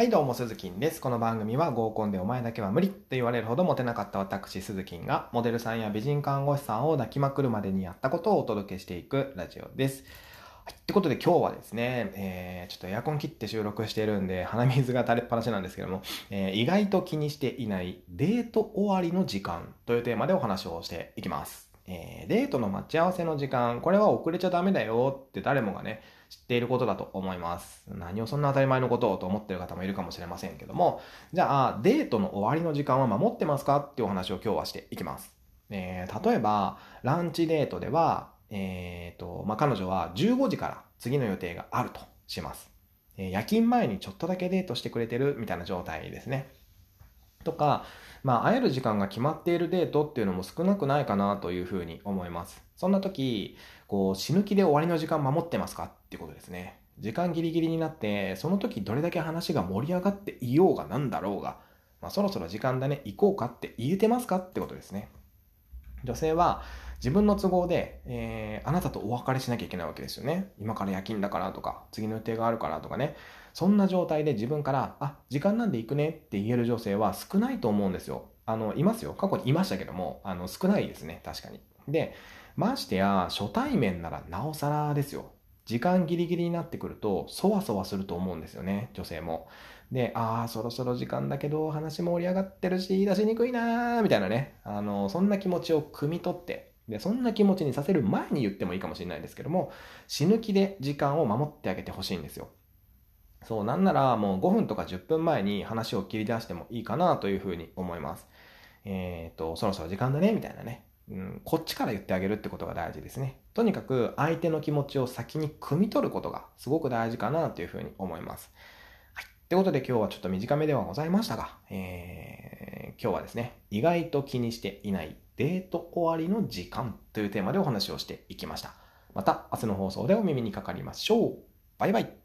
はいどうも、鈴木です。この番組は合コンでお前だけは無理と言われるほどモテなかった私、鈴木がモデルさんや美人看護師さんを抱きまくるまでにやったことをお届けしていくラジオです。はい、ってことで今日はですね、えー、ちょっとエアコン切って収録してるんで鼻水が垂れっぱなしなんですけども、えー、意外と気にしていないデート終わりの時間というテーマでお話をしていきます。えー、デートの待ち合わせの時間、これは遅れちゃダメだよって誰もがね、知っていることだと思います。何をそんな当たり前のことをと思ってる方もいるかもしれませんけども、じゃあ、デートの終わりの時間は守ってますかっていうお話を今日はしていきます。えー、例えば、ランチデートでは、えーと、まあ、彼女は15時から次の予定があるとします。え、夜勤前にちょっとだけデートしてくれてるみたいな状態ですね。とか、まあ、会える時間が決まっているデートっていうのも少なくないかなというふうに思います。そんな時、こう、死ぬ気で終わりの時間守ってますかってことですね。時間ギリギリになって、その時どれだけ話が盛り上がっていようがなんだろうが、まあ、そろそろ時間だね、行こうかって言えてますかってことですね。女性は自分の都合で、えー、あなたとお別れしなきゃいけないわけですよね。今から夜勤だからとか、次の予定があるからとかね。そんな状態で自分から、あ、時間なんで行くねって言える女性は少ないと思うんですよ。あの、いますよ。過去にいましたけども、あの、少ないですね。確かに。で、ましてや、初対面ならなおさらですよ。時間ギリギリになってくると、そわそわすると思うんですよね。女性も。で、ああ、そろそろ時間だけど、話盛り上がってるし、出しにくいなー、みたいなね。あの、そんな気持ちを汲み取って、で、そんな気持ちにさせる前に言ってもいいかもしれないですけども、死ぬ気で時間を守ってあげてほしいんですよ。そう、なんならもう5分とか10分前に話を切り出してもいいかなというふうに思います。えっ、ー、と、そろそろ時間だね、みたいなね。うん、こっちから言ってあげるってことが大事ですね。とにかく相手の気持ちを先に汲み取ることがすごく大事かなというふうに思います。はい。ってことで今日はちょっと短めではございましたが、えー、今日はですね、意外と気にしていないデート終わりの時間というテーマでお話をしていきました。また明日の放送でお耳にかかりましょう。バイバイ。